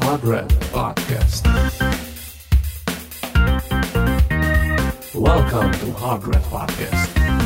HardRead Podcast. Welcome to HardRead Podcast.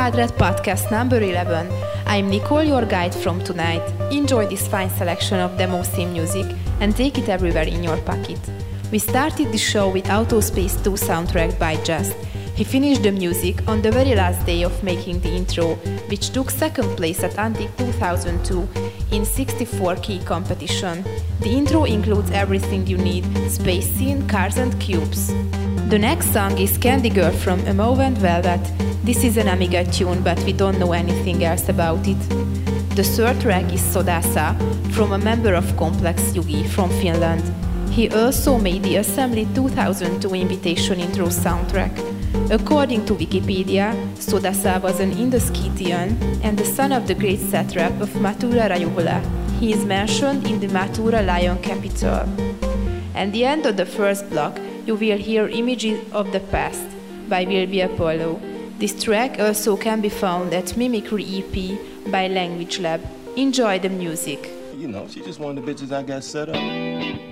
300 podcast number 11. I'm Nicole, your guide from tonight. Enjoy this fine selection of demo theme music and take it everywhere in your pocket. We started the show with Autospace 2 soundtrack by Just. He finished the music on the very last day of making the intro, which took second place at Antiq 2002 in 64 key competition. The intro includes everything you need space scene, cars, and cubes. The next song is Candy Girl from aMove and Velvet. This is an Amiga tune, but we don't know anything else about it. The third track is Sodassa from a member of Complex Jugi from Finland. He also made the Assembly 2002 Invitation Intro soundtrack. According to Wikipedia, Sodasa was an Indo-Scythian and the son of the great satrap of Mathura Rajula. He is mentioned in the Mathura lion capital. At the end of the first block, you will hear Images of the Past by Willbe Apollo. This track also can be found at Mimicry EP by Language Lab. Enjoy the music. You know, she just one of the bitches I got set up.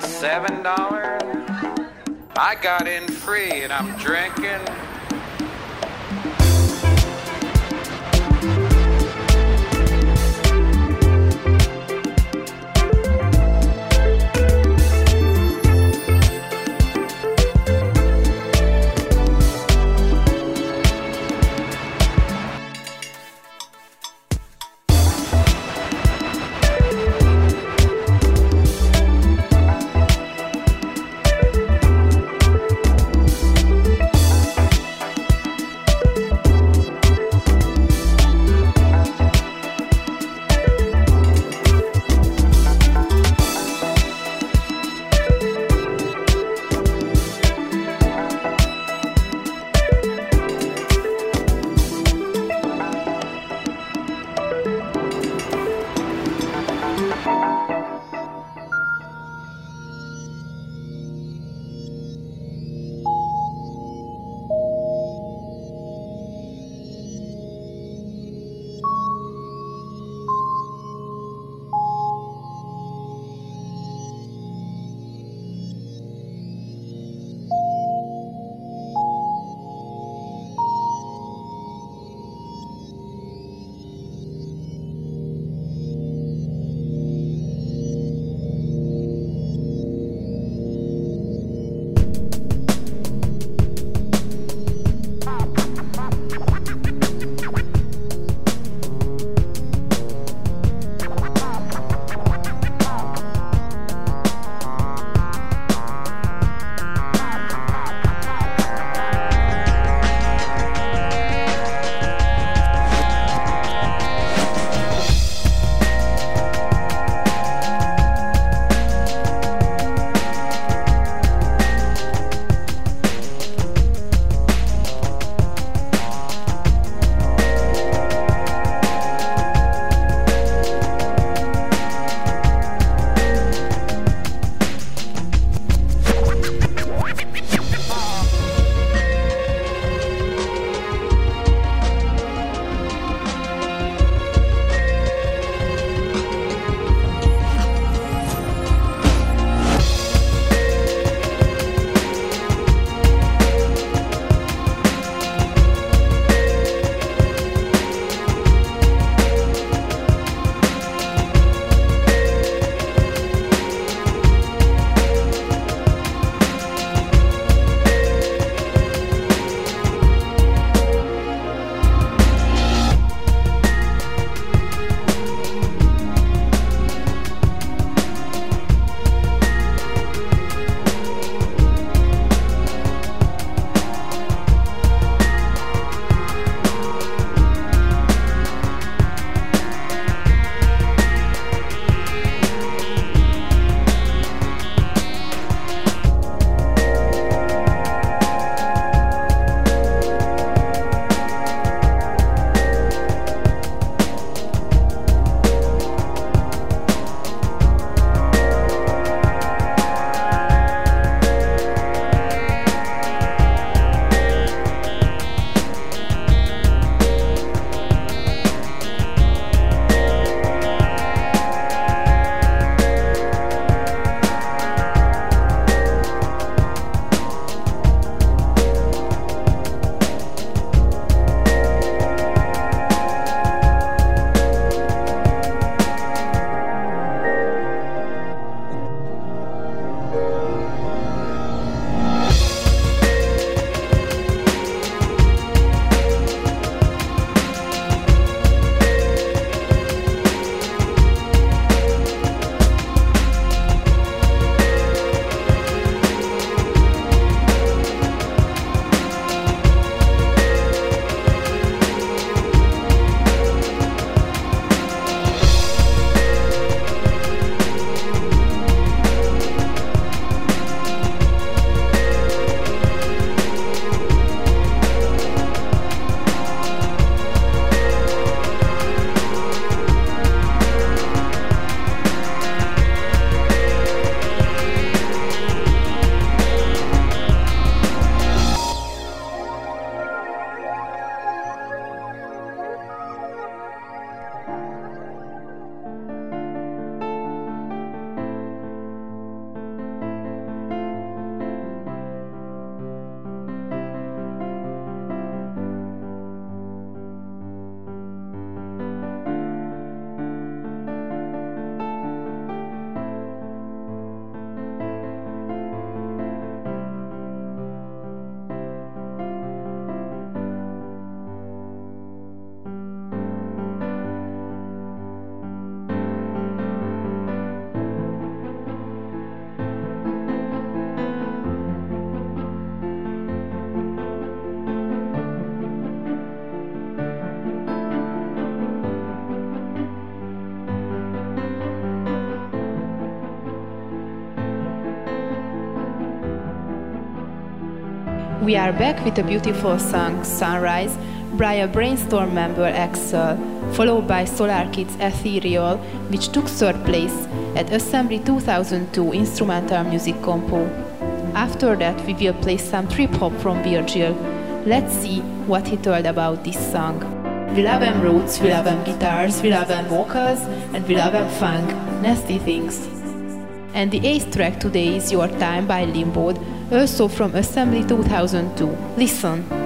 $7. I got in free and I'm drinking. We are back with a beautiful song, Sunrise, by a brainstorm member Axel, followed by Solarkid's Ethereal, which took third place at Assembly 2002 Instrumental Music Compo. After that, we will play some trip hop from Virgill. Let's see what he told about this song. We love them roots, we love them guitars, we love them vocals, and we love them funk, nasty things. And the eighth track today is Your Time by Limbod, also from Assembly 2002. Listen.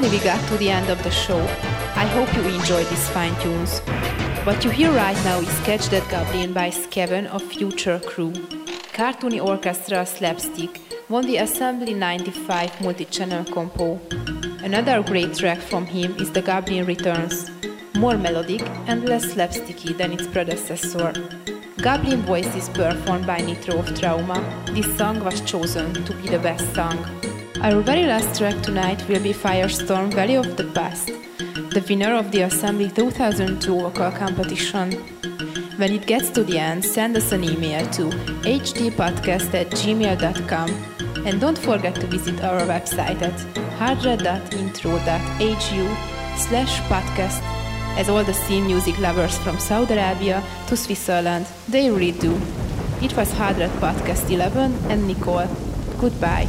Sadly, we got to the end of the show. I hope you enjoyed these fine tunes. What you hear right now is Catch That Goblin by Skaven of Future Crew. Cartoony Orchestra Slapstick won the Assembly 95 multi-channel compo. Another great track from him is The Goblin Returns, more melodic and less slapsticky than its predecessor. Goblin voice is performed by Nitro of Trauma. This song was chosen to be the best song. Our very last track tonight will be Firestorm Valley of the Past, the winner of the Assembly 2002 vocal competition. When it gets to the end, send us an email to hdpodcast at gmail.com and don't forget to visit our website at hardread.intro.hu slash podcast as all the scene music lovers from Saudi Arabia to Switzerland, they really do. It was HardRead Podcast 11 and Nicole. Goodbye.